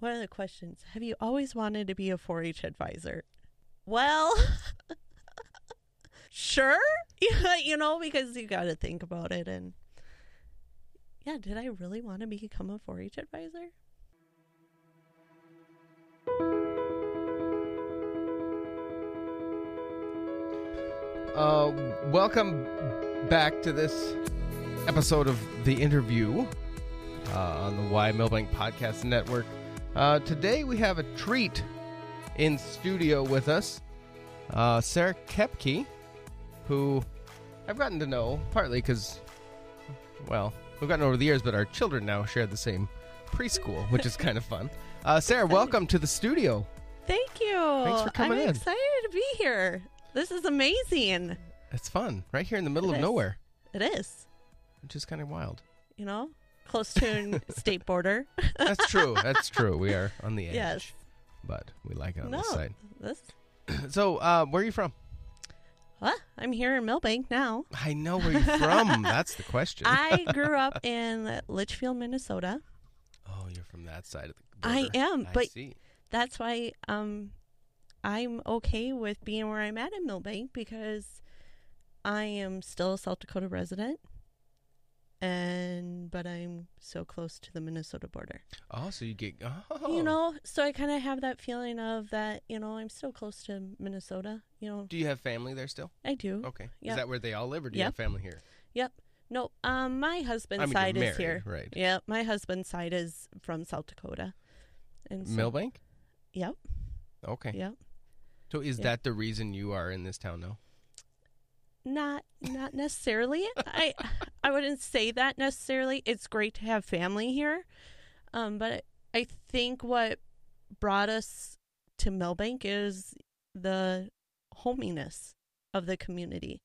What are the questions? Have you always wanted to be a 4 H advisor? Well, sure. You know, because you got to think about it. And yeah, did I really want to become a 4 H advisor? Uh, welcome back to this episode of the interview uh, on the Why Milbank Podcast Network. Uh, today we have a treat in studio with us, uh, Sara Koepke, who I've gotten to know partly because, well, we've gotten over the years, but our children now share the same preschool, which is kind of fun. Uh, Sarah, welcome to the studio. Thank you. Thanks for coming I'm in. excited to be here. This is amazing. It's fun, right here in the middle It of is. nowhere, It is, which is kind of wild. you know, close to a state border. That's true. That's true. We are on the edge. Yes. But we like it on no, this side. this. So, uh, where are you from? What? I'm here in Milbank now. I know where you're from. That's the question. I grew up in Litchfield, Minnesota. oh, you're from that side of the border. I am, I but- see. That's why um, I'm okay with being where I'm at in Milbank because I am still a South Dakota resident, and but I'm so close to the Minnesota border. Oh, so you get. Oh. You know, so I kind of have that feeling of that. You know, I'm still close to Minnesota. You know, Do you have family there still? I do. Okay. Yep. Is that where they all live, or do you have family here? Yep. No, um, my husband's I mean, side you're is here. right? Yep, my husband's side is from South Dakota. And so, Milbank. Yep. Okay. Yep. So, is Yeah. that the reason you are in this town now? Not not necessarily. I I wouldn't say that necessarily. It's great to have family here. Um, but I think what brought us to Milbank is the hominess of the community.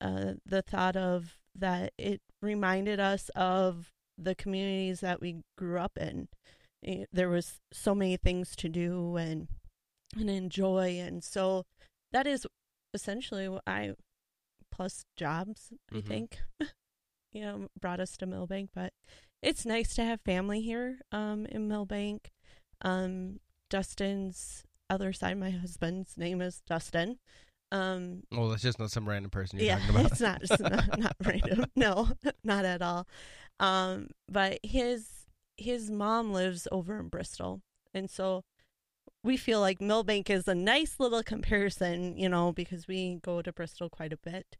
Uh, the thought of that it reminded us of the communities that we grew up in. Eh, There was so many things to do and and enjoy, and so that is essentially what I plus jobs. I Mhm. think you know brought us to Milbank, but it's nice to have family here um, in Milbank. Um, Dustin's other side, my husband's name is Dustin. Um, Well, that's just not some random person you're yeah, talking about. it's not it's not, not random. No, not at all. Um, but his his mom lives over in Bristol, and so we feel like Milbank is a nice little comparison, you know, because we go to Bristol quite a bit.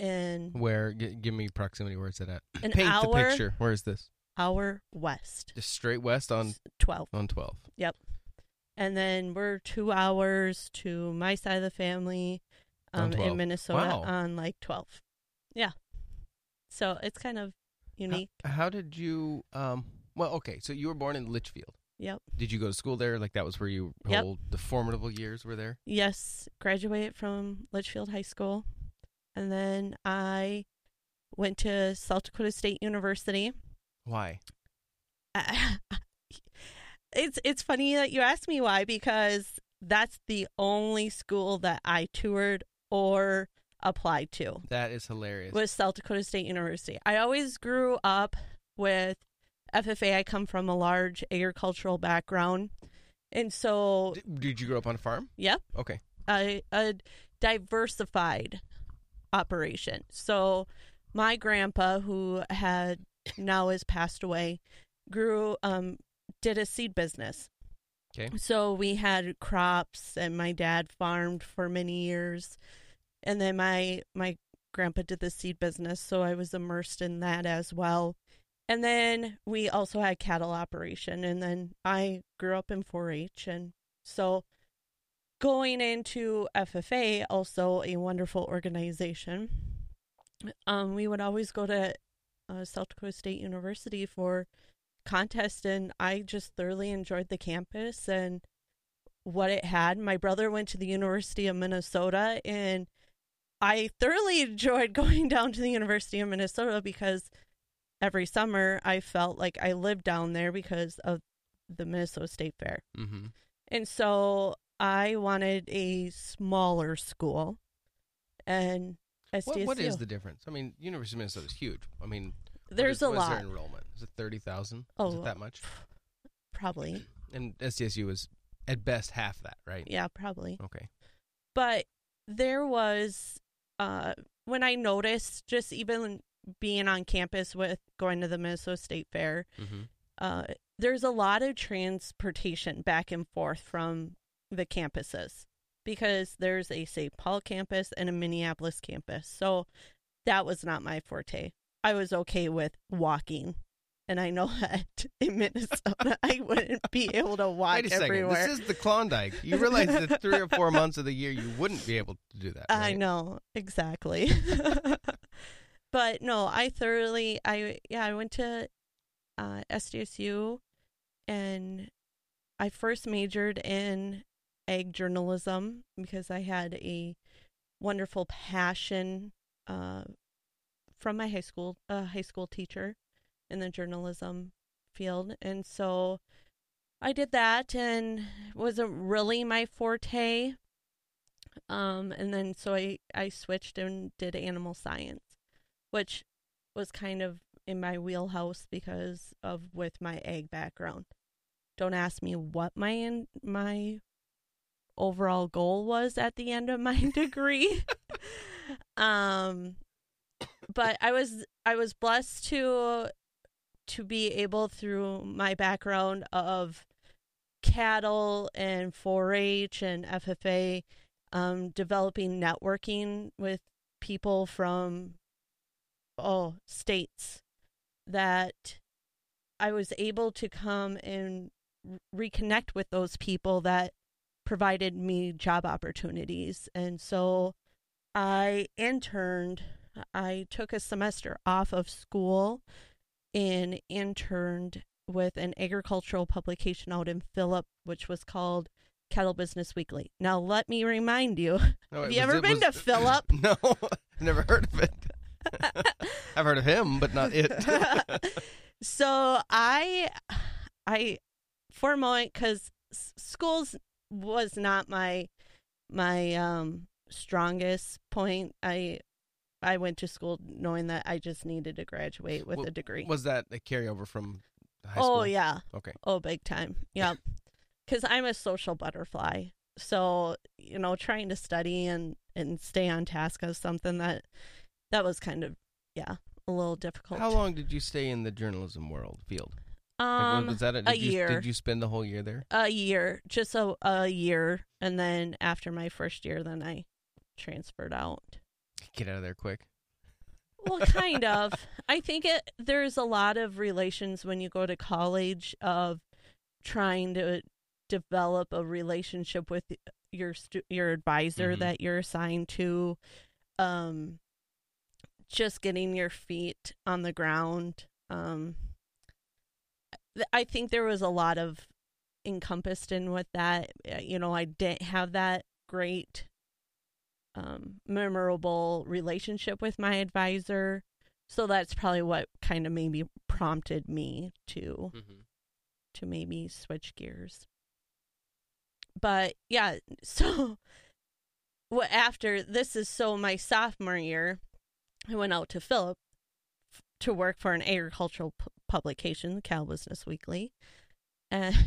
And Where? G- give me proximity. Where is it at? an Paint hour, the picture. Where is this? hour west, Just straight west on twelve, on twelve. Yep. and then we're two hours to my side of the family, um, in Minnesota Wow. on like twelve. Yeah, so it's kind of unique. How, how did you? Um. Well, okay. So you were born in Litchfield. Yep. Did you go to school there? Like that was where you Yep. whole the formidable years were there. Yes, graduated from Litchfield High School, and then I went to South Dakota State University. Why? it's it's funny that you ask me why because that's the only school that I toured or applied to That is hilarious. was South Dakota State University. I always grew up with FFA. I come from a large agricultural background, and so did you grow up on a farm? yep, Okay. a, a diversified operation. So my grandpa, who had now has passed away, grew um did a seed business. Okay. So we had crops, and my dad farmed for many years, and then my my grandpa did the seed business, so I was immersed in that as well. And then we also had cattle operation, and then I grew up in 4-H, and so going into FFA, also a wonderful organization. Um, we would always go to uh, South Dakota State University for contests, and I just thoroughly enjoyed the campus and what it had. My brother went to the University of Minnesota, and I thoroughly enjoyed going down to the University of Minnesota because every summer I felt like I lived down there because of the Minnesota State Fair. Mm-hmm. And so I wanted a smaller school. And What, what is the difference? I mean, University of Minnesota is huge. I mean, There's is- a is lot. their enrollment? Is it thirty thousand? is Oh, it that much? Probably. And SDSU was at best half that, right? Yeah, probably. Okay. But there was uh when I noticed just even being on campus with going to the Minnesota State Fair, Mm-hmm. uh there's a lot of transportation back and forth from the campuses because there's a St. Paul campus and a Minneapolis campus. So that was not my forte. I was okay with walking. And I know that in Minnesota I wouldn't be able to walk Wait a second. everywhere. This is the Klondike. You realize that three or four months of the year you wouldn't be able to do that. I know exactly. but no, I thoroughly I yeah, I went to uh SDSU and I first majored in ag journalism because I had a wonderful passion uh from my high school uh, high school teacher in the journalism field and so I did that and wasn't really my forte um, and then so I, I switched and did animal science, which was kind of in my wheelhouse because of with my ag background. Don't ask me what my in, my overall goal was at the end of my degree. um, but I was I was blessed to to be able through my background of cattle and 4-H and FFA um, developing networking with people from oh states that I was able to come and reconnect with those people that provided me job opportunities and so I interned I took a semester off of school and interned with an agricultural publication out in Philip which was called Cattle Business Weekly. Now, let me remind you No, Have you was- ever been was- to Philip? No, never heard of it. I've heard of him, but not it. so I, I, for a moment, because schools was not my my um strongest point. I I went to school knowing that I just needed to graduate with Well, a degree. Was that a carryover from high oh school? yeah, Okay. oh big time. Yep. Because I'm a social butterfly, so you know, trying to study and and stay on task was something that that was kind of yeah a little difficult. How long did you stay in the journalism world field? Um, was that a, a did you, year. Did you spend the whole year there? a year, just a a year, and then after my first year, then I transferred out. Get out of there quick. Well, kind of. I think it there's a lot of relations when you go to college of trying to develop a relationship with your stu- your advisor Mhm. that you're assigned to um just getting your feet on the ground um I think there was a lot of encompassed in with that Uh, you know I didn't have that great um, memorable relationship with my advisor. So that's probably what kind of maybe prompted me to Mm-hmm. to maybe switch gears. But yeah, so what after this is so my sophomore year, I went out to Philip f- to work for an agricultural p- publication, the Cow Business Weekly, and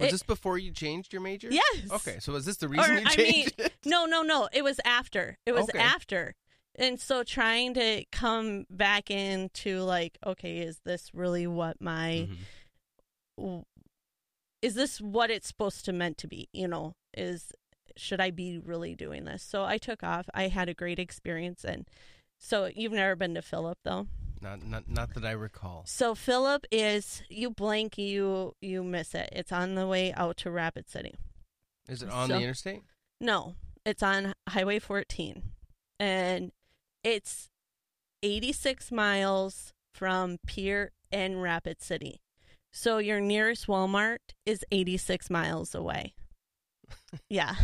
Was It- this before you changed your major? yes, Okay, so was this the reason Or, you I changed it? No, no, no. It was after. It was Okay. after. And so trying to come back into like, okay, is this really what my Mhm. is this what it's supposed to meant to be? You know, is should I be really doing this? So I took off. I had a great experience and so you've never been to Philip though. Not, not, not that I recall. So Philip is you blank you you miss it. It's on the way out to Rapid City. Is it on So- the interstate? No, it's on Highway 14. And it's 86 miles from Pierre and Rapid City. So your nearest Walmart is 86 miles away. Yeah.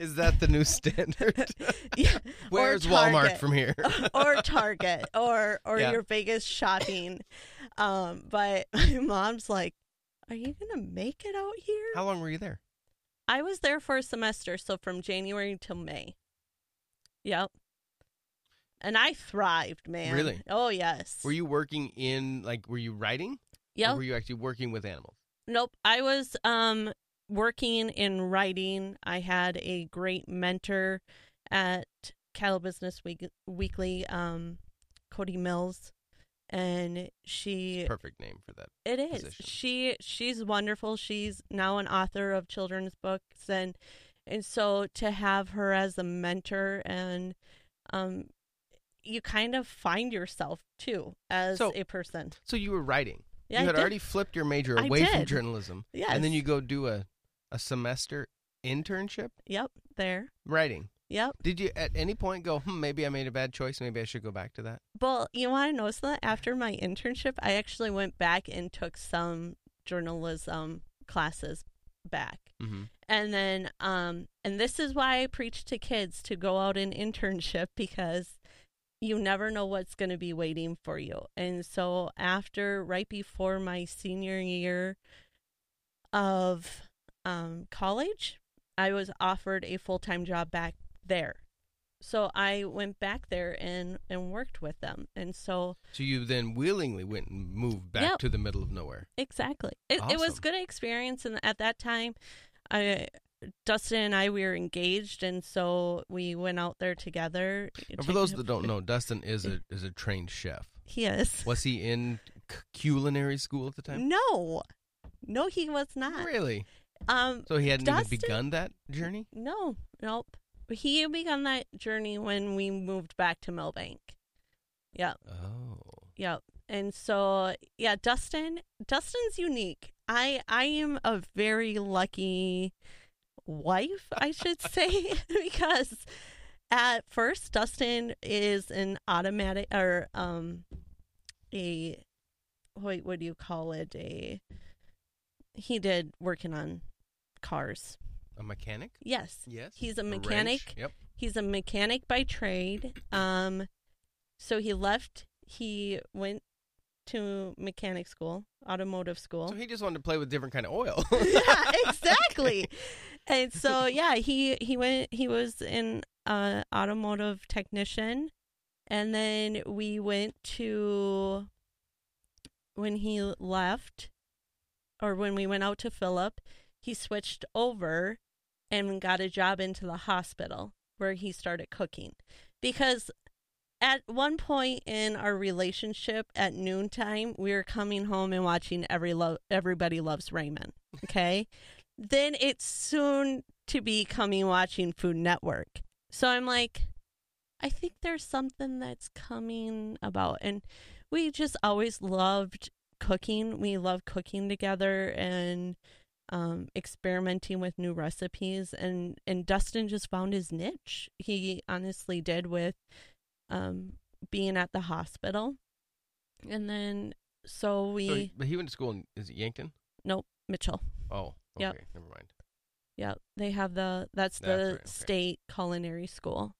Is that the new standard? yeah. Where's Walmart from here? or Target or or Yeah. your biggest shopping. Um but my mom's like, "Are you going to make it out here?" How long were you there? I was there for a semester, so from January till May. Yep. And I thrived, man. Really? Oh yes. Were you working in like? Were you writing? Yeah. Were you actually working with animals? Nope. I was um working in writing. I had a great mentor at Cattle Business Week- Weekly, um, Cody Mills, and she Perfect name for that. it is position. she she's wonderful. She's now an author of children's books, and and so to have her as a mentor and um. You kind of find yourself too as So- a person. So you were writing. Yeah, you had already flipped your major away from journalism. Yes. And then you go do a, a semester internship Yep, there. writing. Yep. Did you at any point go, hmm, maybe I made a bad choice. Maybe I should go back to that? Well, you want to know something? After my internship, I actually went back and took some journalism classes back. Mm-hmm. And then, um, and this is why I preach to kids to go out and internship because you never know what's going to be waiting for you. And so, after, right before my senior year of um, college, I was offered a full time job back there. So I went back there and, and worked with them. And so So you then willingly went and moved back Yep. to the middle of nowhere. Exactly. It, it was Awesome. good experience, and at that time, I Dustin and I we were engaged, and so we went out there together. And for those that don't know, Dustin is a is a trained chef. he is. Was he in c- culinary school at the time? No, no, he was not. Really? Um, So he hadn't Dustin- even begun that journey? no, nope. He began that journey when we moved back to Milbank. Yep. Oh. Yep. And so yeah, Dustin Dustin's unique. I I am a very lucky wife, I should say, because at first Dustin is an automatic or um a wait, what do you call it? A he did working on cars. A mechanic? Yes. Yes. He's a mechanic. Yep. He's a mechanic by trade. Um, so he left. He went to mechanic school, automotive school. So he just wanted to play with different kind of oil. yeah, exactly. And so yeah, he he went. He was an uh, automotive technician, and then we went to when he left, or when we went out to Philip, he switched over and got a job into the hospital where he started cooking. Because at one point in our relationship at noontime we were coming home and watching every lo- everybody loves raymond okay? Then it's soon to be coming watching food network. So i'm like i think there's something that's coming about. And we just always loved cooking we love cooking together and um, experimenting with new recipes and and Dustin just found his niche. He honestly did with um, being at the hospital, and then so we So he, but he went to school in is it Yankton? nope Mitchell. Oh, okay. Yep. Never mind. Yep, they have the that's the right, okay. state culinary school.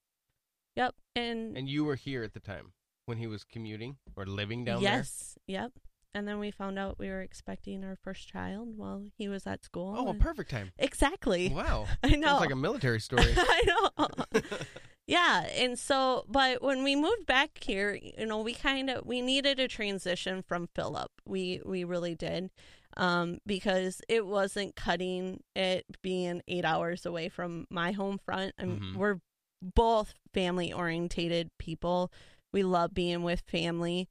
Yep, and, And you were here at the time when he was commuting or living down there? yes, yep. And then we found out we were expecting our first child while he was at school. Oh, a and- perfect time. exactly. Wow. I know. Sounds like a military story. I know. yeah, and so but when we moved back here, you know, we kind of we needed a transition from Philip. We we really did. Um because it wasn't cutting it being 8 hours away from my home front. And Mhm. we're both family orientated people. We love being with family.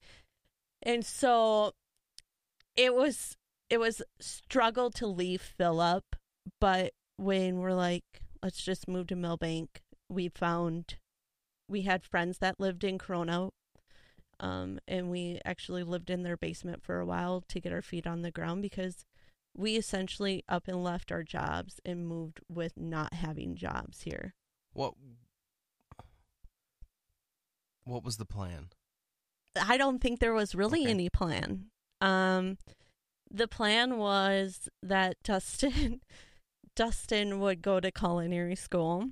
And so it was it was struggle to leave Philip, but when we're like, let's just move to Milbank, we found we had friends that lived in Corona. Um, and we actually lived in their basement for a while to get our feet on the ground because we essentially up and left our jobs and moved with not having jobs here. what What was the plan? I don't think there was really Okay. any plan. Um, the plan was that Dustin, Dustin would go to culinary school.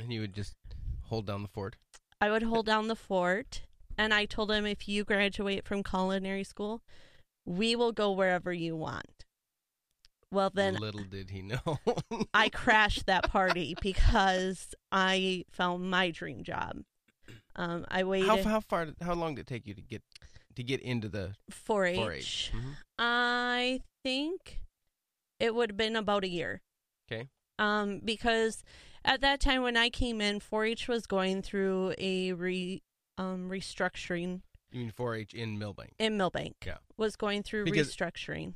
And you would just hold down the fort. I would hold down the fort, and I told him, if you graduate from culinary school, we will go wherever you want. Well, then Little did he know. I crashed that party because I found my dream job. Um, I waited. how how far? How long did it take you to get to get into the 4-H. 4-H? Mhm. I think it would have been about a year. Okay. Um, because at that time when I came in, 4-H was going through a re um restructuring You mean 4-H in Milbank? in Milbank. Yeah. Was going through Because- restructuring.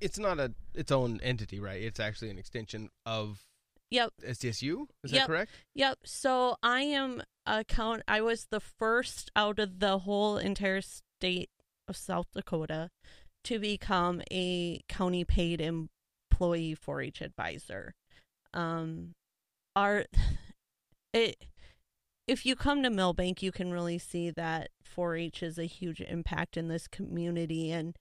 It's not a its own entity, right? It's actually an extension of Yep. SDSU. Is Yep. that correct? Yep. So I am a count. I was the first out of the whole entire state of South Dakota to become a county paid employee 4-H advisor. Um, our it if you come to Milbank, you can really see that 4-H is a huge impact in this community, and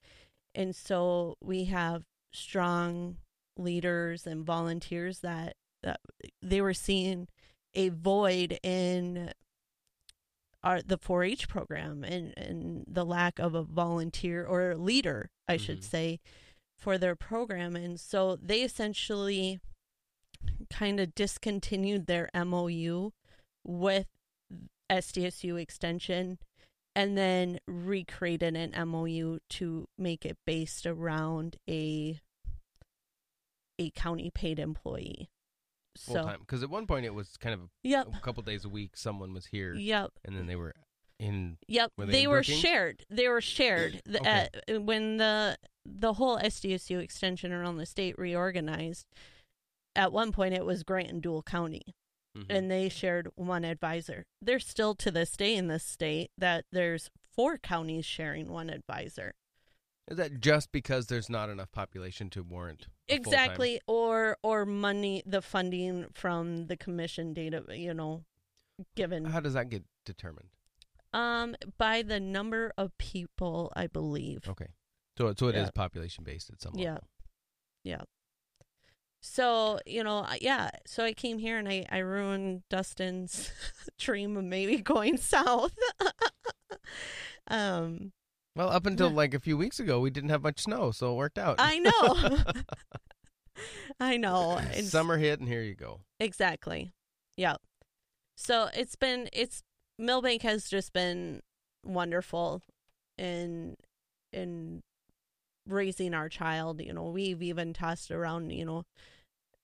and so we have strong leaders and volunteers that they were seeing a void in our the 4-H program and and the lack of a volunteer or leader, I should Mhm. say, for their program, and so they essentially kind of discontinued their MOU with SDSU extension and then recreated an MOU to make it based around a a county paid employee. Full So time. Because at one point it was kind of Yep. a couple days a week. Someone was here, Yep. and then they were in. Yep. Were they they in were shared. They were shared. The, Okay. uh, when the the whole SDSU extension around the state reorganized, at one point it was Grant and Deuel County, Mhm. and they shared one advisor. There's still to this day in this state that there's four counties sharing one advisor. Is that just because there's not enough population to warrant exactly or or money the funding from the commission data you know given How does that get determined? um by the number of people i believe Okay, so so it is Yeah. population based at some level. Yeah. level. so you know yeah so i came here and i i ruined dustin's dream of maybe going south um Well, up until like a few weeks ago, we didn't have much snow, so it worked out. i know i know and Summer hit, and here you go. Exactly. Yeah. So it's been it's Milbank has just been wonderful in in raising our child. You know, we've even tossed around, you know,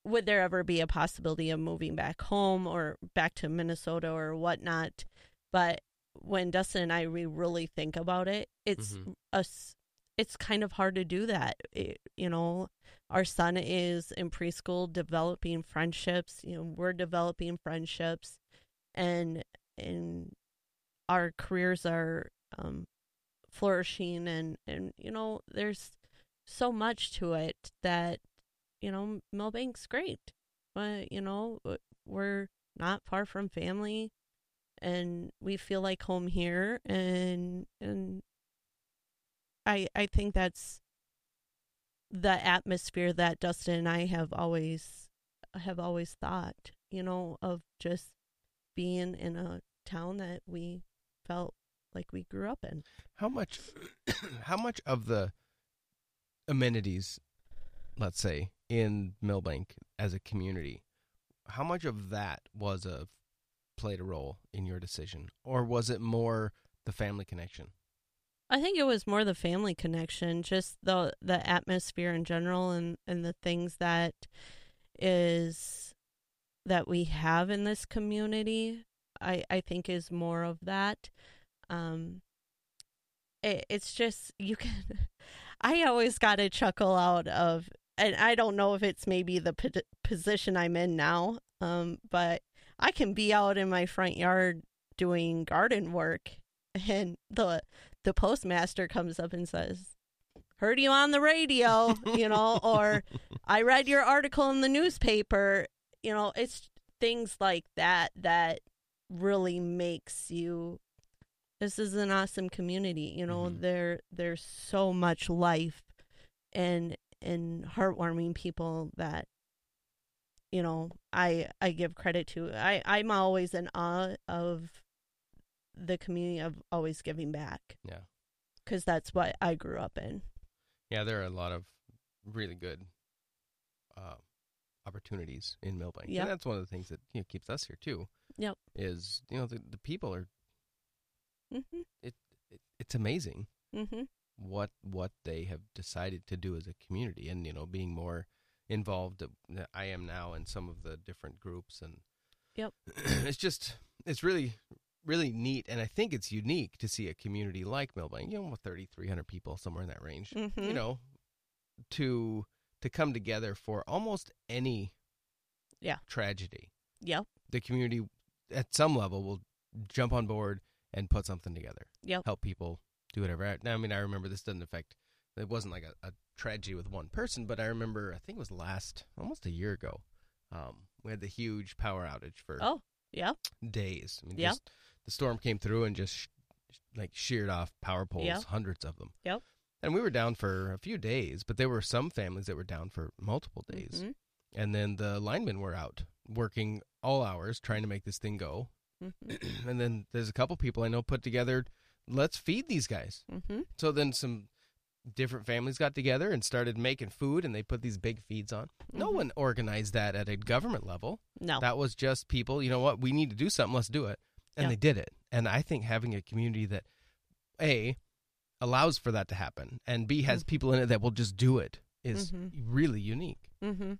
would there ever be a possibility of moving back home or back to Minnesota or whatnot? But when Dustin and I we really think about it, it's Mhm. us it's kind of hard to do that. It, you know, our son is in preschool developing friendships you know we're developing friendships and and our careers are um flourishing and and you know there's so much to it that you know Milbank's great but you know we're not far from family and we feel like home here and and I I think that's the atmosphere that Dustin and I have always have always thought, you know, of just being in a town that we felt like we grew up in. How much? how much of the amenities, let's say, in Milbank as a community, how much of that was a played a role in your decision, or was it more the family connection? I think it was more the family connection, just the the atmosphere in general and and the things that is that we have in this community. I I think is more of that. Um it, it's just you can I always got a chuckle out of and I don't know if it's maybe the po- position I'm in now, um but I can be out in my front yard doing garden work and the the postmaster comes up and says, "Heard you on the radio," you know, or "I read your article in the newspaper." You know, it's things like that that really makes you this is an awesome community, you know, Mhm. there there's so much life and and heartwarming people that you know, I I give credit to. I I'm always in awe of the community of always giving back Yeah, because that's what I grew up in. yeah. There are a lot of really good uh, opportunities in Milbank, yeah that's one of the things that you know, keeps us here too. Yep. Is you know the the people are hmm it, it it's amazing Mm-hmm. what what they have decided to do as a community, and you know, being more involved. I am now in some of the different groups, and Yep. it's just it's really really neat, and I think it's unique to see a community like Milbank, you know, 3,300 people somewhere in that range, Mm-hmm. you know, to to come together for almost any Yeah. tragedy. Yep. The community at some level will jump on board and put something together. Yep. Help people do whatever. I- Now, I mean, I remember this doesn't affect. It wasn't like a, a tragedy with one person, but I remember I think it was last almost a year ago. Um, we had the huge power outage for Oh, yeah days. I mean, Yep. just the storm came through and just sh- like sheared off power poles, Yep. hundreds of them. Yep. And we were down for a few days, but there were some families that were down for multiple days. Mhm. And then the linemen were out working all hours trying to make this thing go. Mhm. and then there's a couple people I know put together, let's feed these guys. Mhm. So then some different families got together and started making food and they put these big feeds on. No Mhm. one organized that at a government level. No. That was just people, you know what, we need to do something, let's do it. And Yeah. they did it. And I think having a community that A allows for that to happen and B has people in it that will just do it is Mhm. really unique. Mm-hmm.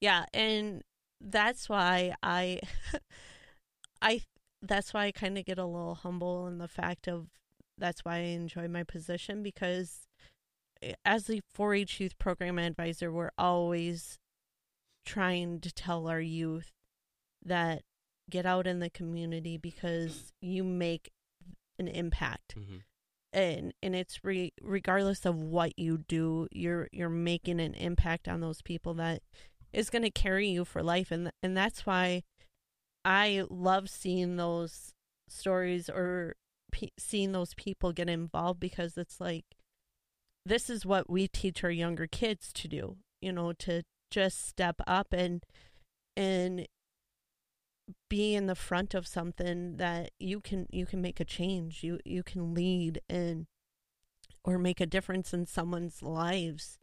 Yeah, and that's why I, I, that's why I kind of get a little humble in the fact of that's why I enjoy my position because as the 4-H youth program advisor, we're always trying to tell our youth that get out in the community because you make an impact. Mm-hmm. And and it's re- regardless of what you do you're you're making an impact on those people that is going to carry you for life. And and that's why I love seeing those stories or pe- seeing those people get involved because it's like this is what we teach our younger kids to do you know to just step up and and be in the front of something that you can you can make a change you you can lead and or make a difference in someone's lives.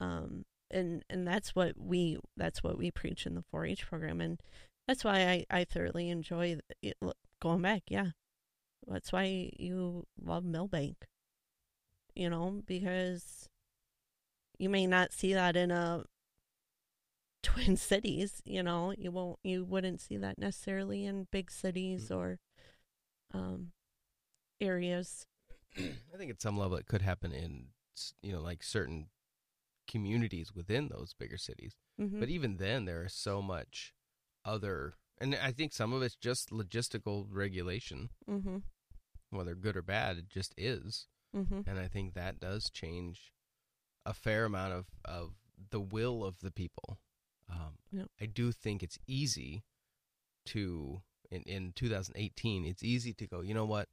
Um and and that's what we that's what we preach in the 4-H program and that's why I I thoroughly enjoy it, going back yeah. That's why you love Milbank you know because you may not see that in a twin cities you know you won't you wouldn't see that necessarily in big cities Mhm. or um areas I think at some level it could happen in you know like certain communities within those bigger cities. mm-hmm. But even then there is so much other and I think some of it's just logistical regulation, mm-hmm. whether good or bad, it just is. Mm-hmm. And I think that does change a fair amount of, of the will of the people. Um. I do think it's easy to in, in 2018. It's easy to go. You know what,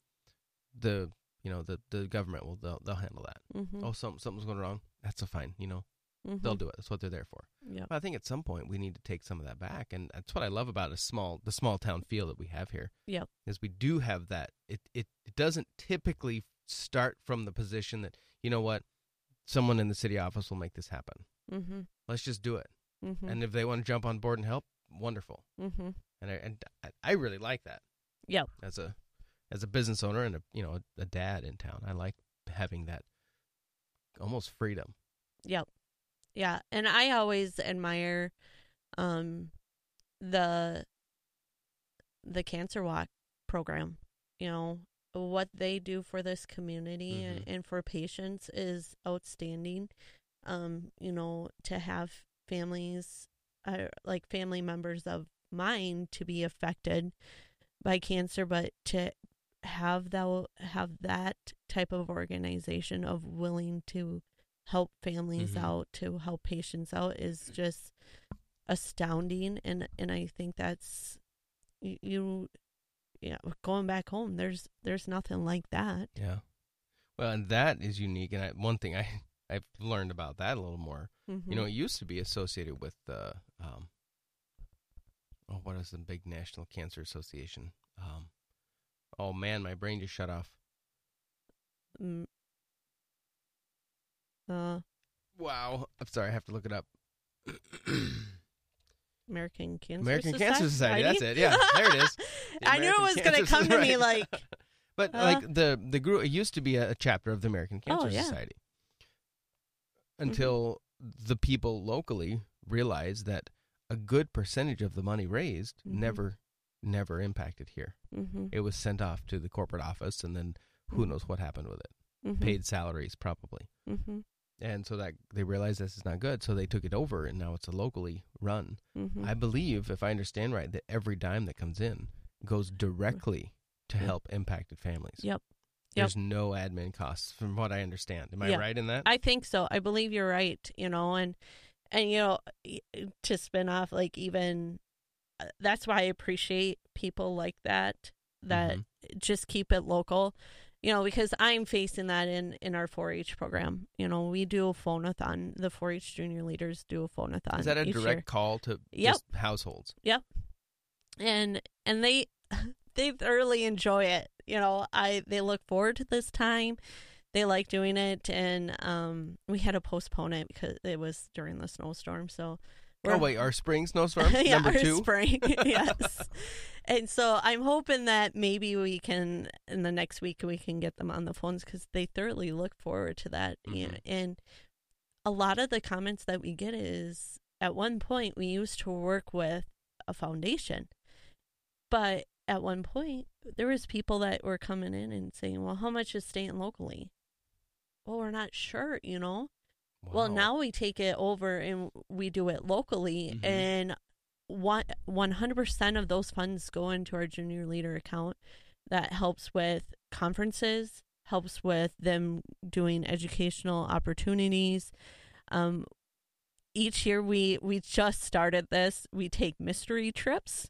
the you know the the government will they'll, they'll handle that. Mm-hmm. Oh, something something's going wrong. That's a fine. You know mm-hmm. they'll do it. That's what they're there for. yeah But I think at some point we need to take some of that back, and that's what I love about a small the small town feel that we have here. Yep. is we do have that. It it it doesn't typically start from the position that you know what someone in the city office will make this happen. mm-hmm. Let's just do it, Mm-hmm. and if they want to jump on board and help, wonderful. mm-hmm. And I and I- really like that. Yep. As a as a business owner and a you know a, a dad in town, I like having that almost freedom. Yep. Yeah, and I always admire um the the cancer walk program. You know, what they do for this community and, Mhm. and for patients is outstanding. Um, you know, to have families uh, like family members of mine to be affected by cancer, but to have that have that type of organization of willing to help families Mhm. out to help patients out is just astounding and and I think that's you, you yeah going back home there's there's nothing like that Yeah. Well, and that is unique. And I, one thing I I've learned about that a little more. mm-hmm. You know, it used to be associated with the um, oh, what is the big National Cancer Association? Um, oh man, my brain just shut off. Mm. uh Wow, I'm sorry, I have to look it up. American Cancer American Society? Cancer Society. That's it. Yeah, there it is. The I knew it was gonna come to me like But Uh, like the the group, it used to be a, a chapter of the American Cancer Oh, yeah. Society until the people locally realized that a good percentage of the money raised Mhm. never never impacted here. Mm-hmm. It was sent off to the corporate office, and then who Mhm. knows what happened with it? Mm-hmm. Paid salaries probably, Mm-hmm. And so that they realized this is not good, so they took it over, and now it's a locally run. Mm-hmm. I believe, if I understand right, that every dime that comes in goes directly to Yep. help impacted families. Yep. There's no admin costs, from what I understand. Am I right in that? I think so. I believe you're right. You know, and and you know, to spin off like even uh, that's why I appreciate people like that that Mhm. just keep it local. You know, because I'm facing that in in our 4-H program. You know, we do a phone-a-thon. The 4-H junior leaders do a phone-a-thon. Is that a direct year. call to Yep. just households? Yep. And and they they thoroughly enjoy it you know i they look forward to this time they like doing it and um we had to postpone it because it was during the snowstorm so Oh wait, our spring snowstorm? Yeah, number our two. spring. Yes. And so i'm hoping that maybe we can in the next week we can get them on the phones because they thoroughly look forward to that. You know, mm-hmm. and a lot of the comments that we get is at one point we used to work with a foundation but at one point there was people that were coming in and saying well how much is staying locally? Well we're not sure you know well, now we take it over and we do it locally, Mhm. and one one hundred percent of those funds go into our junior leader account. That helps with conferences, helps with them doing educational opportunities. Um, each year we we just started this. We take mystery trips,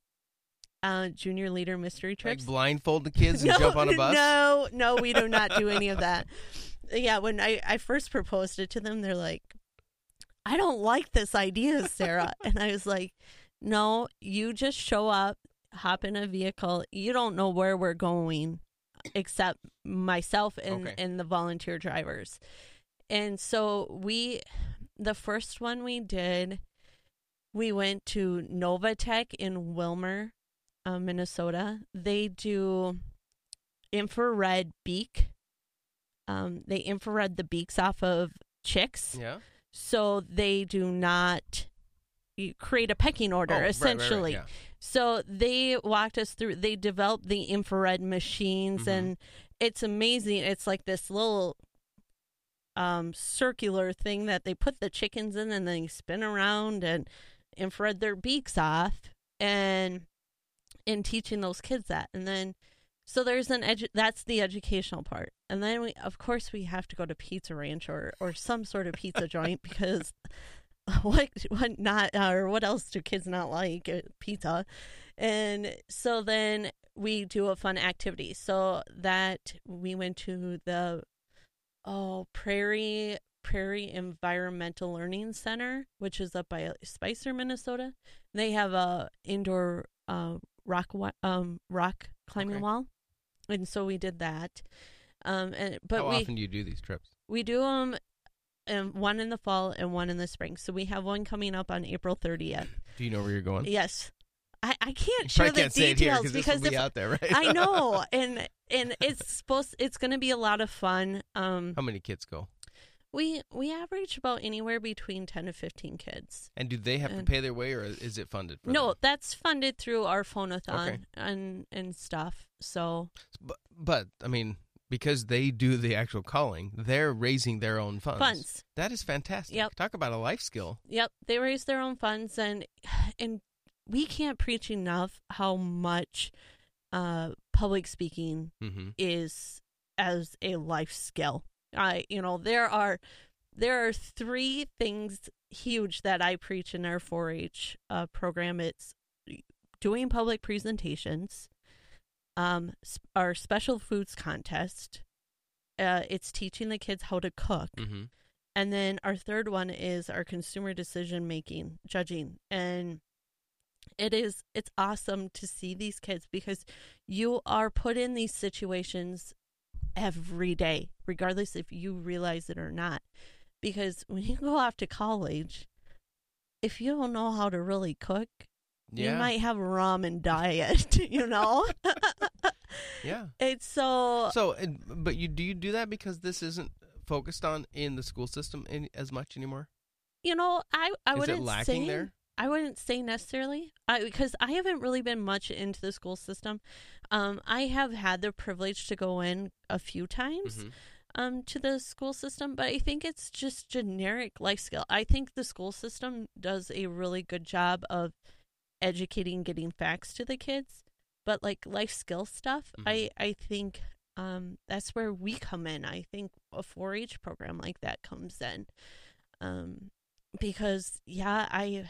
uh, junior leader mystery trips like blindfold the kids and no, jump on a bus. No, no, we do not do any of that. Yeah, when I, I first proposed it to them, they're like, I don't like this idea, Sara. and I was like, no, you just show up, hop in a vehicle. You don't know where we're going except myself and, Okay. and the volunteer drivers. And so we, the first one we did, we went to Nova-Tech in Willmar, uh, Minnesota. They do infrared beak. Um, they infrared the beaks off of chicks, Yeah. so they do not create a pecking order Oh, right, right, right, essentially. yeah. So they walked us through. They developed the infrared machines, Mhm. and it's amazing. It's like this little um, circular thing that they put the chickens in, and they spin around and infrared their beaks off, and in teaching those kids that, and then so there's an edu- that's the educational part, and then we of course we have to go to Pizza Ranch or or some sort of pizza joint because what what not or what else do kids not like? Uh, pizza. And so then we do a fun activity. So that we went to the oh prairie prairie environmental learning center which is up by spicer minnesota. They have a indoor uh, rock um rock climbing Okay. wall and so we did that um and but How we often do you do these trips? we do them um, one in the fall and one in the spring. So we have one coming up on April 30th. Do you know where you're going? Yes. I, I can't share the can't details because be if, out there, right? I know and and it's supposed it's going to be a lot of fun. Um How many kids go? We we average about anywhere between 10 to 15 kids. And do they have to pay their way, or is it funded? No, them? that's funded through our phonathon Okay. and and stuff. So but but I mean, because they do the actual calling, they're raising their own funds. funds. That is fantastic. Yep. Talk about a life skill. Yep, they raise their own funds, and and we can't preach enough how much uh, public speaking Mm-hmm. is as a life skill. I, you know, there are there are three things huge that I preach in our 4-H uh, program. It's doing public presentations, um, our special foods contest. Uh, it's teaching the kids how to cook. Mm-hmm. And then our third one is our consumer decision making, judging. And it is it's awesome to see these kids because you are put in these situations every day, regardless if you realize it or not. Because when you go off to college, if you don't know how to really cook, You might have a ramen diet, you know? Yeah. it's so So, but you do you do that because this isn't focused on in the school system in, as much anymore? you know, I I Is wouldn't it lacking say there? I wouldn't say necessarily I, because I haven't really been much into the school system. Um, I have had the privilege to go in a few times Mhm. um, to the school system, but I think it's just generic life skill. I think the school system does a really good job of educating, getting facts to the kids, but like life skill stuff, I I think um, that's where we come in. I think a 4-H program like that comes in, um, because yeah, I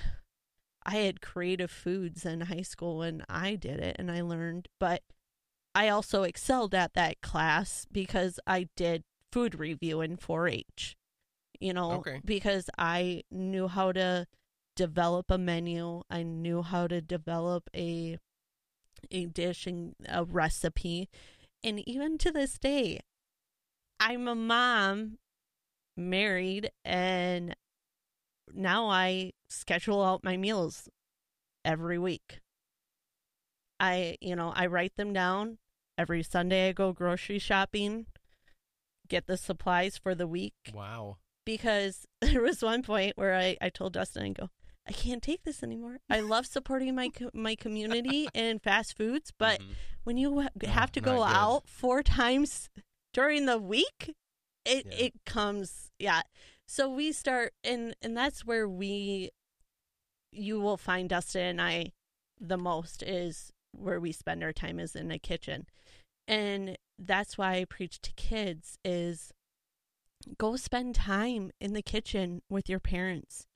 I had creative foods in high school when I did it, and I learned, but I also excelled at that class because I did food review in 4-H. You know, Okay. because I knew how to develop a menu. I knew how to develop a a dish and a recipe. And even to this day, I'm a mom, married, and now I schedule out my meals every week. I, you know, I write them down. Every Sunday I go grocery shopping, get the supplies for the week Wow. because there was one point where I, I told Dustin, I go, I can't take this anymore. I love supporting my co- my community and fast foods, but Mhm. when you ha- have to not go out four times during the week, it Yeah. it comes yeah. So we start and and that's where we you will find Dustin and I the most is where we spend our time is in the kitchen. And that's why I preach to kids is go spend time in the kitchen with your parents.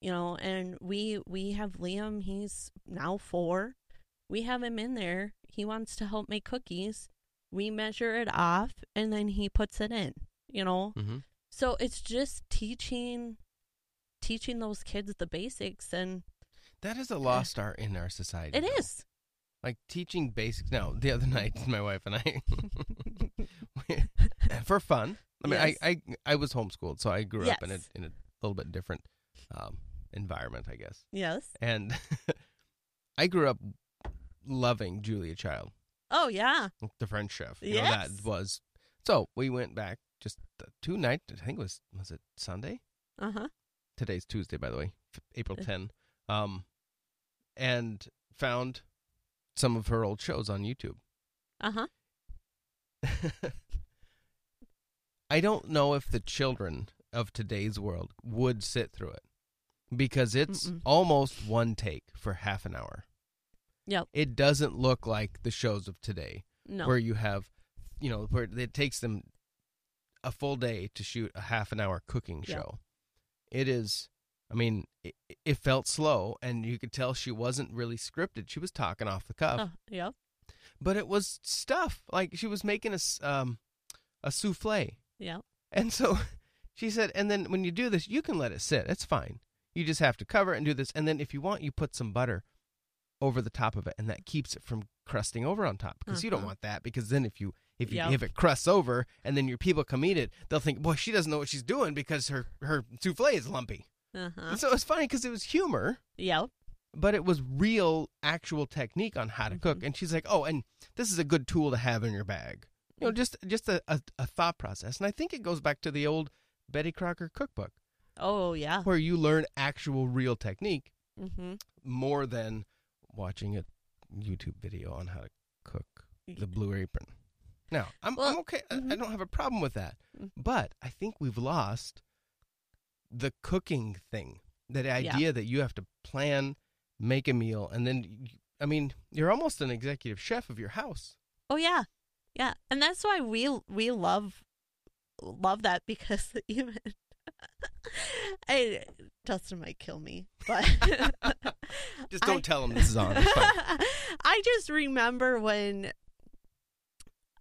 You know, and we we have Liam, he's now 4. We have him in there. He wants to help make cookies. We measure it off and then he puts it in, you know. Mhm. So it's just teaching teaching those kids the basics and That is a lost art in our society. it though. is. like teaching basics. Now, the other night, my wife and I, for fun. I mean, Yes. I, I I was homeschooled, so I grew up in a in a little bit different um, environment, I guess. Yes. And I grew up loving Julia Child, Oh yeah. the French chef. You know, Yes. that was so. We went back just two nights. I think it was was it Sunday? Uh huh. Today's Tuesday, by the way, April Uh. 10. Um, and found some of her old shows on YouTube. Uh huh. I don't know if the children of today's world would sit through it because it's Mm-mm. almost one take for half an hour. Yep. It doesn't look like the shows of today No. where you have, you know, where it takes them a full day to shoot a half an hour cooking Yeah. show. It is, I mean, it, it felt slow and you could tell she wasn't really scripted. She was talking off the cuff Oh, yep. but it was stuff like she was making a um a souffle Yep. and so she said and then when you do this you can let it sit it's fine you just have to cover it and do this and then if you want you put some butter over the top of it and that keeps it from crusting over on top because you don't Uh-huh. want that because then if you if you Yep. if it crusts over and then your people come eat it they'll think boy she doesn't know what she's doing because her her souffle is lumpy Uh huh. and so it's funny because it was humor Yep. but it was real actual technique on how to cook Mhm. and she's like oh and this is a good tool to have in your bag you know just just a, a, a thought process and i think it goes back to the old betty crocker cookbook Oh yeah. where you learn actual real technique Mm-hmm. more than watching a youtube video on how to cook the blue apron now i'm, I'm Well, okay I- I mhm. don't have a problem with that Mm. but i think we've lost the cooking thing that idea that you have to plan make a meal and then, I mean you're almost an executive chef of your house Oh yeah. Yeah. And that's why we we love love that because even I Dustin might kill me, but just don't I- tell him this is on. I just remember when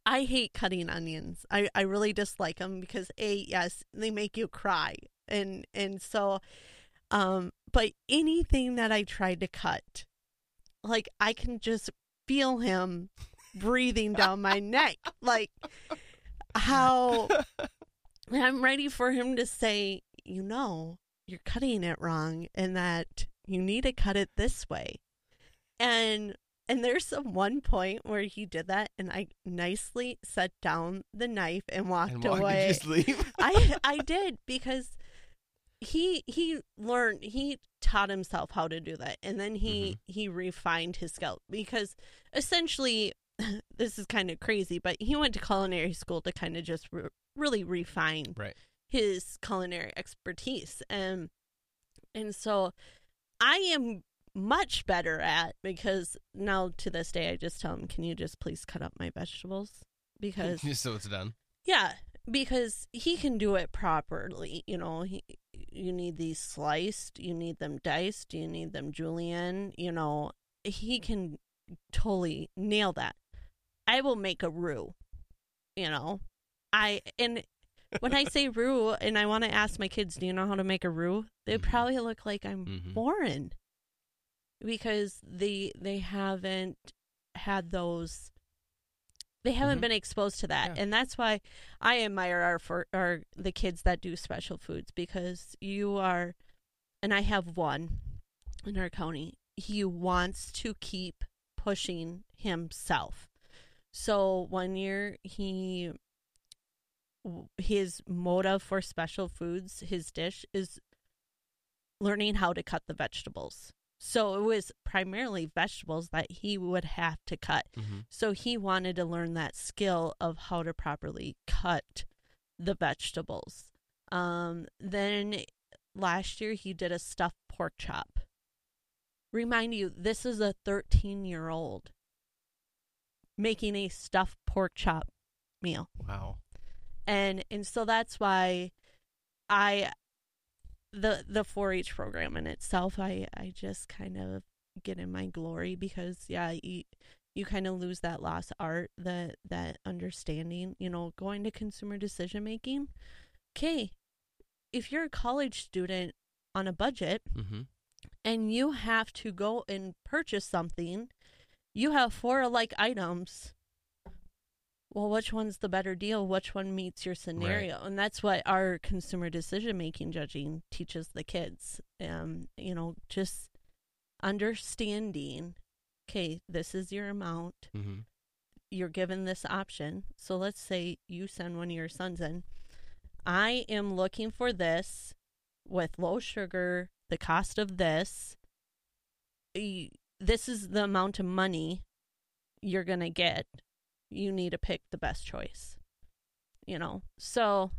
I hate cutting onions. I, I really dislike them because a yes they make you cry. And and so um but anything that I tried to cut like I can just feel him breathing down my neck. Like how I'm ready for him to say you know you're cutting it wrong and that you need to cut it this way. And and there's some one point where he did that and I nicely set down the knife and walked And away. did you just leave? I I did because he he learned he taught himself how to do that and then he Mm-hmm. he refined his skill because essentially this is kind of crazy but he went to culinary school to kind of just re- really refine right. his culinary expertise and and so I am much better at because now to this day I just tell him can you just please cut up my vegetables because so it's done. yeah, because he can do it properly. You know, he, you need these sliced, you need them diced, you need them julienne. You know, he can totally nail that. I will make a roux. You know, I and when I say roux, and I want to ask my kids, do you know how to make a roux? They Mhm. probably look like I'm Mhm. foreign because they they haven't had those they haven't Mhm. been exposed to that Yeah. and that's why i admire our for our the kids that do special foods because you are and i have one in our county he wants to keep pushing himself so one year he his motive for special foods his dish is learning how to cut the vegetables so it was primarily vegetables that he would have to cut hmm so he wanted to learn that skill of how to properly cut the vegetables. Um, then last year he did a stuffed pork chop. Remind you, this is a 13 year old making a stuffed pork chop meal. Wow. And and so that's why I the the 4-H program in itself I I just kind of get in my glory because yeah, you, you kind of lose that lost art, that that understanding, you know, going to consumer decision making. Okay, if you're a college student on a budget hmm and you have to go and purchase something, you have four alike items. Well, which one's the better deal? Which one meets your scenario? And that's what our consumer decision making judging teaches the kids. Um, you know, just understanding, okay, this is your amount. hmm You're given this option. So let's say you send one of your sons in. I am looking for this with low sugar, the cost of this. This is the amount of money you're going to get. You need to pick the best choice. You know, so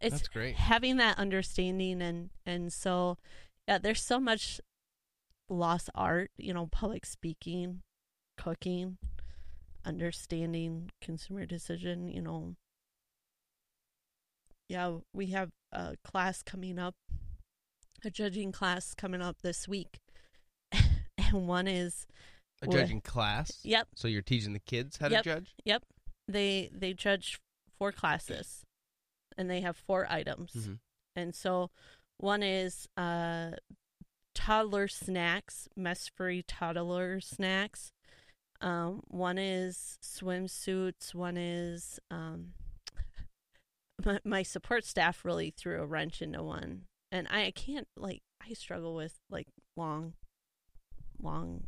it's That's great. having that understanding and and so yeah, there's so much lost art, you know, public speaking, cooking, understanding consumer decision, you know. Yeah, we have a class coming up, a judging class coming up this week. and one is A judging class. yep, So you're teaching the kids how Yep. to judge. Yep. They they judge four classes and they have four items. Mhm. And so one is uh toddler snacks, mess free toddler snacks. Um one is swimsuits, one is um my, my support staff really threw a wrench into one. And I can't like I struggle with like long long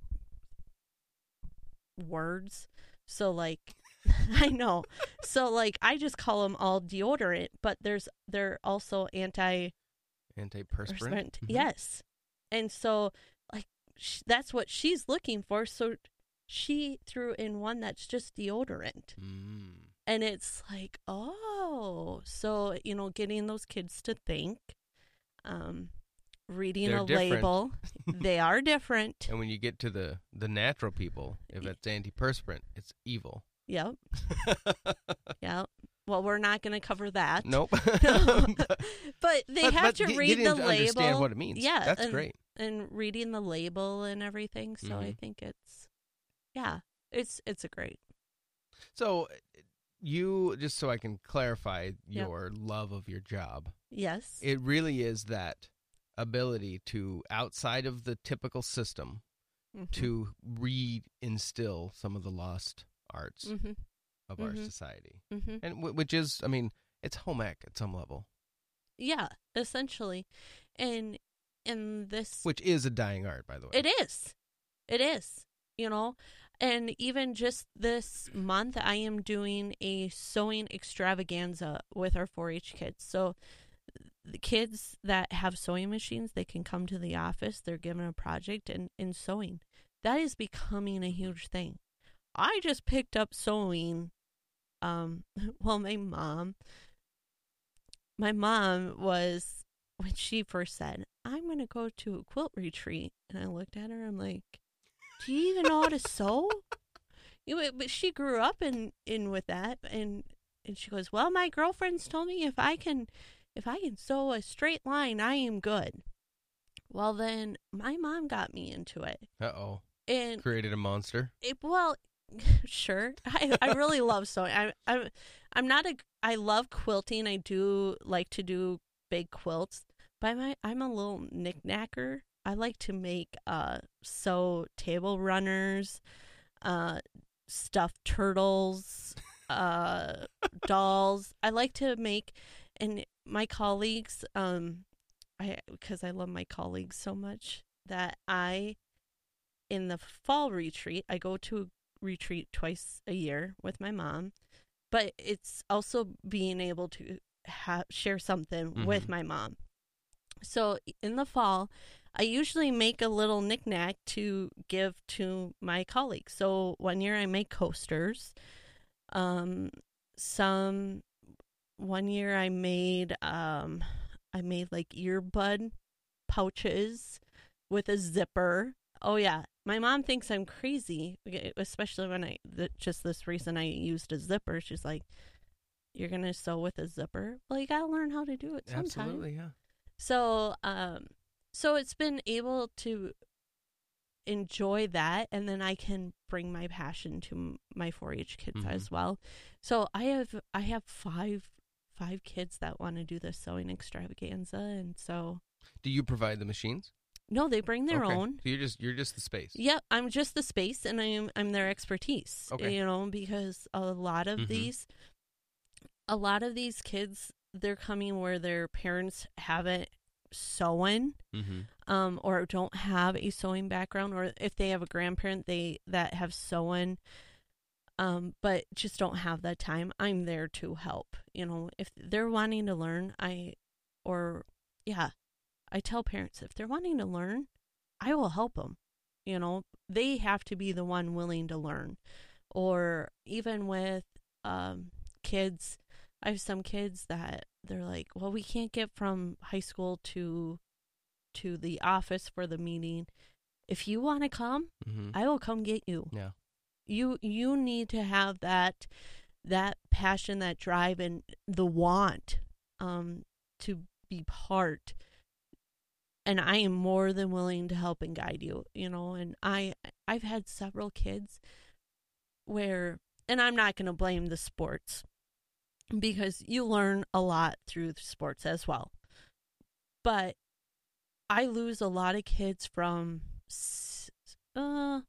words. So like I know. So like I just call them all deodorant, but there's they're also anti Antiperspirant. perspirant. Mhm. Yes. And so like sh- that's what she's looking for. So she threw in one that's just deodorant. Mm. And it's like, "Oh, so you know, getting those kids to think um reading They're a different. label, they are different. And when you get to the the natural people, if it's antiperspirant, it's evil. Yep. Yep. Well, we're not going to cover that. nope. But they But- have but to get- read the to label. understand what it means. Yeah, that's and, great. And reading the label and everything. So I Mhm. think it's, yeah, it's it's a great. So, you just so I can clarify Yep. your love of your job, Yes. it really is that ability to outside of the typical system Mhm. to re-instill some of the lost arts Mhm. of our Mhm. society, Mhm. and w- which is, I mean, it's home ec at some level, Yeah, essentially, and and this which is a dying art, by the way. it is, it is, you know? And even just this month, I am doing a sewing extravaganza with our 4 H kids. So, the kids that have sewing machines, they can come to the office, they're given a project and in sewing. That is becoming a huge thing. I just picked up sewing um well my mom my mom was when she first said, I'm gonna go to a quilt retreat and I looked at her, I'm like, Do you even know how to sew? You know, but she grew up in, in with that and and she goes, Well, my girlfriends told me if I can if I can sew a straight line, I am good. Well, then my mom got me into it. Uh oh. And Created a monster. it, well, sure. I, I really love sewing. I, I'm I'm not a. I love quilting. I do like to do big quilts, but I'm I'm a little knickknacker. I like to make uh sew table runners, uh, stuffed turtles, uh, dolls. I like to make, and my colleagues, um, I because I love my colleagues so much that I in the fall retreat, I go to a retreat twice a year with my mom, but it's also being able to ha- share something with Mhm. my mom. So in the fall, I usually make a little knickknack to give to my colleagues. So one year I make coasters. Um, some one year I made um, I made like earbud pouches with a zipper. Oh yeah, my mom thinks I'm crazy, especially when I th- just this recent I used a zipper. She's like, "You're gonna sew with a zipper? Well, you gotta learn how to do it sometime." Absolutely, yeah. So, um, so it's been able to enjoy that, and then I can bring my passion to m- my 4-H kids Mhm. as well. So I have I have five five kids that want to do the sewing extravaganza, and so Do you provide the machines? no, they bring their Okay. own. So you're just you're just the space. Yep, I'm just the space, and I'm I'm their expertise. Okay. You know, because a lot of Mhm. these, a lot of these kids, they're coming where their parents haven't sewn, Mm-hmm. um, or don't have a sewing background, or if they have a grandparent they that have sewn, um, but just don't have that time. I'm there to help. You know, if they're wanting to learn, I, or yeah, I tell parents if they're wanting to learn, I will help them. You know, they have to be the one willing to learn, or even with um, kids. I have some kids that they're like, well, we can't get from high school to to the office for the meeting. If you want to come, Mm-hmm. I will come get you. Yeah. You you need to have that that passion, that drive and the want um to be part. And I am more than willing to help and guide you, you know, and I I've had several kids where and I'm not going to blame the sports because you learn a lot through sports as well. But I lose a lot of kids from uh,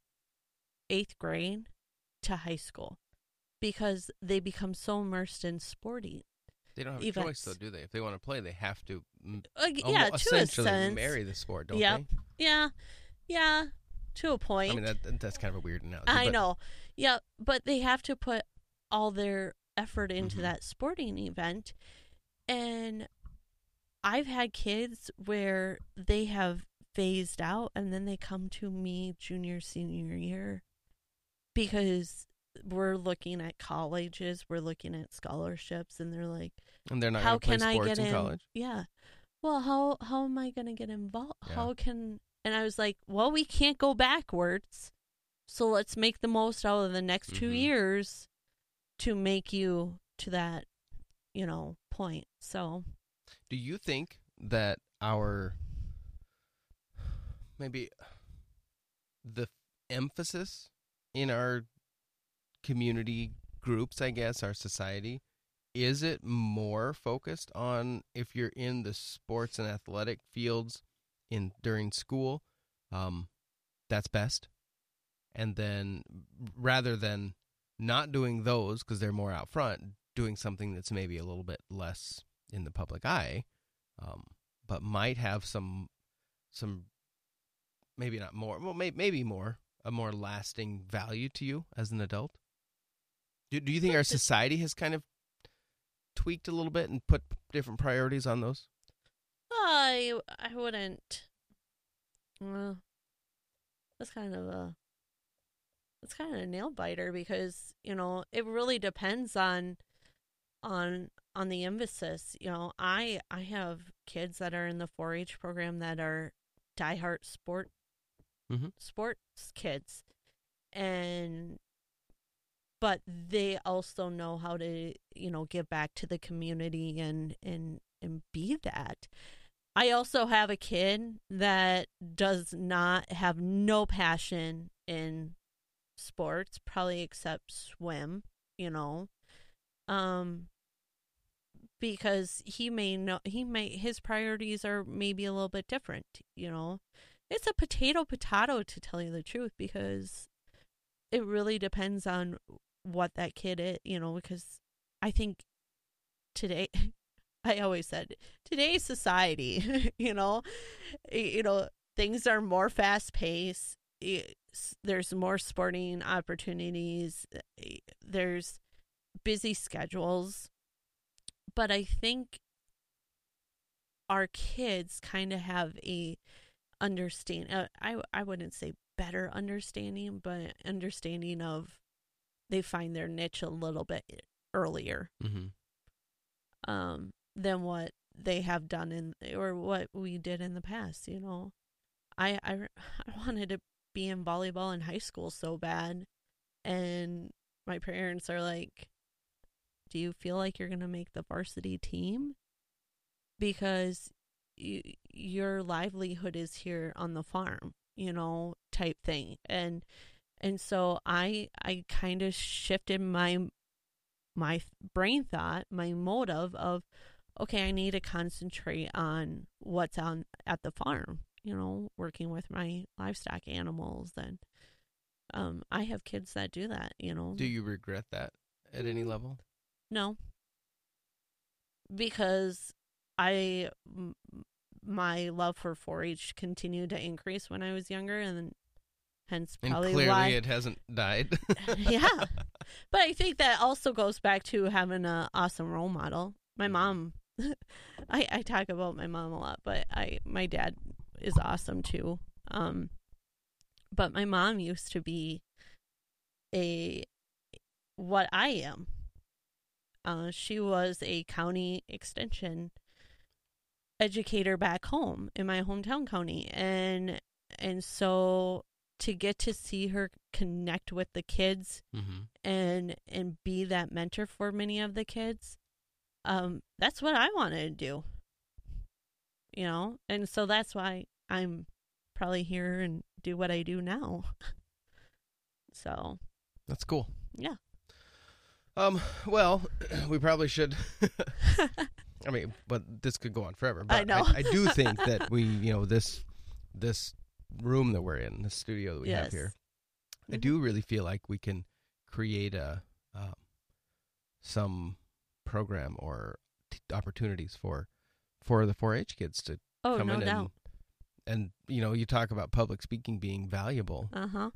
eighth grade to high school because they become so immersed in sporting. They don't have a Events. choice though, do they? If they want to play, they have to. Uh, yeah, to a essentially sense. marry the sport, don't Yep. Yeah, yeah, to a point. I mean, that that's kind of a weird analogy. I but- know. Yeah, but they have to put all their effort into Mhm. that sporting event. And I've had kids where they have phased out and then they come to me junior, senior year because we're looking at colleges, we're looking at scholarships, and they're like, And they're not how can I get in in? college. Yeah. Well, how how am I going to get involved? Yeah. How can and I was like, well, we can't go backwards. So let's make the most out of the next 2 Mhm. years to make you to that, you know, point. So, Do you think that our maybe the emphasis in our community groups, I guess, our society, is it more focused on if you're in the sports and athletic fields in during school, um, that's best, and then rather than not doing those because they're more out front, doing something that's maybe a little bit less in the public eye, um, but might have some some maybe not more well may, maybe more a more lasting value to you as an adult? Do, do you think our society has kind of tweaked a little bit and put different priorities on those? I I wouldn't. Well, that's kind of a that's kind of a nail biter because you know it really depends on on on the emphasis. You know, I I have kids that are in the 4-H program that are diehard sport Mhm. sports kids, and but they also know how to you know give back to the community and and and be that. I also have a kid that does not have no passion in sports, probably except swim, you know. Um because he may know he may his priorities are maybe a little bit different, you know. It's a potato potato to tell you the truth because it really depends on what that kid is, you know, because I think today I always said today's society, you know, you know, things are more fast paced. There's more sporting opportunities. There's busy schedules. But I think our kids kind of have a understand uh, I I wouldn't say better understanding, but understanding of they find their niche a little bit earlier. Mm-hmm. Um than what they have done in or what we did in the past you know I, I i wanted to be in volleyball in high school so bad and my parents are like do you feel like you're going to make the varsity team because you, your livelihood is here on the farm you know type thing and and so i i kind of shifted my my brain thought my motive of okay, I need to concentrate on what's on at the farm, you know, working with my livestock animals and um I have kids that do that, you know. Do you regret that at any level? No. Because I my love for 4-H continued to increase when I was younger and hence And probably clearly why it hasn't died. yeah. But I think that also goes back to having an awesome role model. My mom, I, I talk about my mom a lot, but I my dad is awesome too. Um, but my mom used to be a what I am. Uh, she was a county extension educator back home in my hometown county, and and so to get to see her connect with the kids mm-hmm. and and be that mentor for many of the kids um that's what i wanted to do you know and so that's why i'm probably here and do what i do now so That's cool. Yeah. Um. Well, we probably should. I mean, but this could go on forever. But I know. I, do think that we, you know, this this room that we're in, the studio that we have here, I Mhm. do really feel like we can create a um, some program or t- opportunities for for the 4-H kids to oh come no in doubt and and you know you talk about public speaking being valuable. uh-huh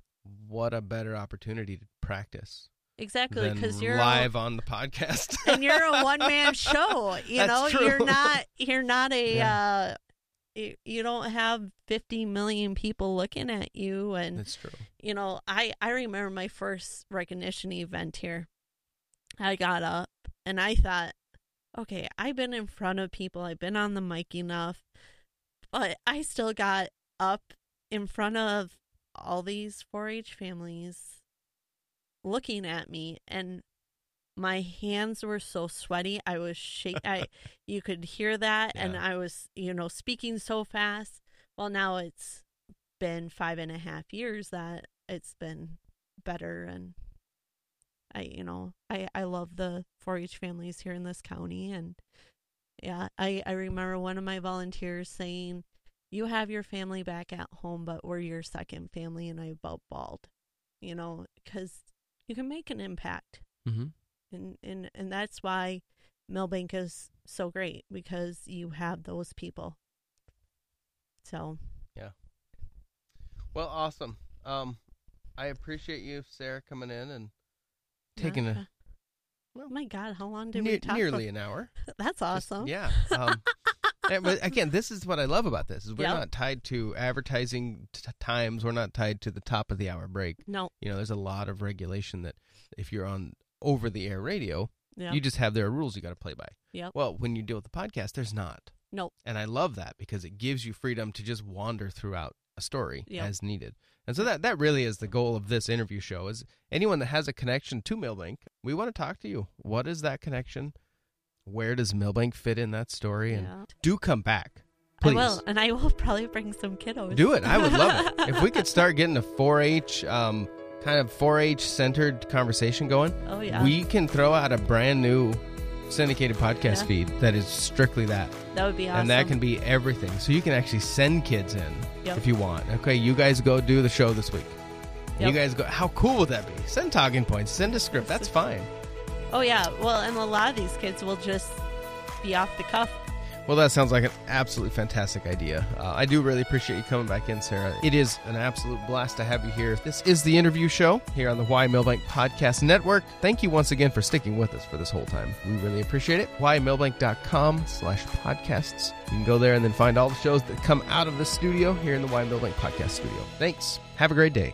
What a better opportunity to practice exactly because you're live on the podcast. and you're a one man show. You know, true. you're not you're not a Yeah. uh you, you don't have 50 million people looking at you and That's true. you know, I I remember my first recognition event here. I got up and I thought, okay, I've been in front of people, I've been on the mic enough, but I still got up in front of all these 4-H families looking at me and my hands were so sweaty. I was shake I you could hear that and I was, you know, speaking so fast. Well now it's been five and a half years that it's been better and I you know, I, I love the 4-H families here in this county and yeah, I, I remember one of my volunteers saying, You have your family back at home, but we're your second family and I about bawled. You know, because you can make an impact Mm-hmm. and and and that's why Milbank is so great because you have those people. So yeah. Well, awesome. Um, I appreciate you, Sara, coming in and taking Okay. a Oh my God, how long did ne- we talk? nearly for? an hour. That's Just- awesome. yeah. Um, but again, this is what I love about this: is we're Yep. not tied to advertising t- times. We're not tied to the top of the hour break. No. You know, there's a lot of regulation that if you're on over the air radio, Yeah. you just have their rules you got to play by. Yep. Well, when you deal with the podcast, there's not. Nope. And I love that because it gives you freedom to just wander throughout a story Yep. as needed. And so that that really is the goal of this interview show is anyone that has a connection to Milbank, we want to talk to you. What is that connection? Where does Milbank fit in that story? And Yeah. do come back. I Please. will, and I will probably bring some kiddos. Do it. I would love it. If we could start getting a 4-H um, kind of 4-H centered conversation going, oh yeah, we can throw out a brand new syndicated podcast Yeah. feed that is strictly that. that would be awesome. And that can be everything. So you can actually send kids in Yep. if you want. Okay, you guys go do the show this week. You guys go. How cool would that be? Send talking points. Send a script. That's fine. Oh yeah, well, and a lot of these kids will just be off the cuff. Well, that sounds like an absolutely fantastic idea. Uh, I do really appreciate you coming back in, Sara. It is an absolute blast to have you here. This is the interview show here on the Why Milbank Podcast Network. Thank you once again for sticking with us for this whole time. We really appreciate it. WhyMilbank.com slash podcasts. You can go there and then find all the shows that come out of the studio here in the Why Milbank Podcast Studio. Thanks. Have a great day.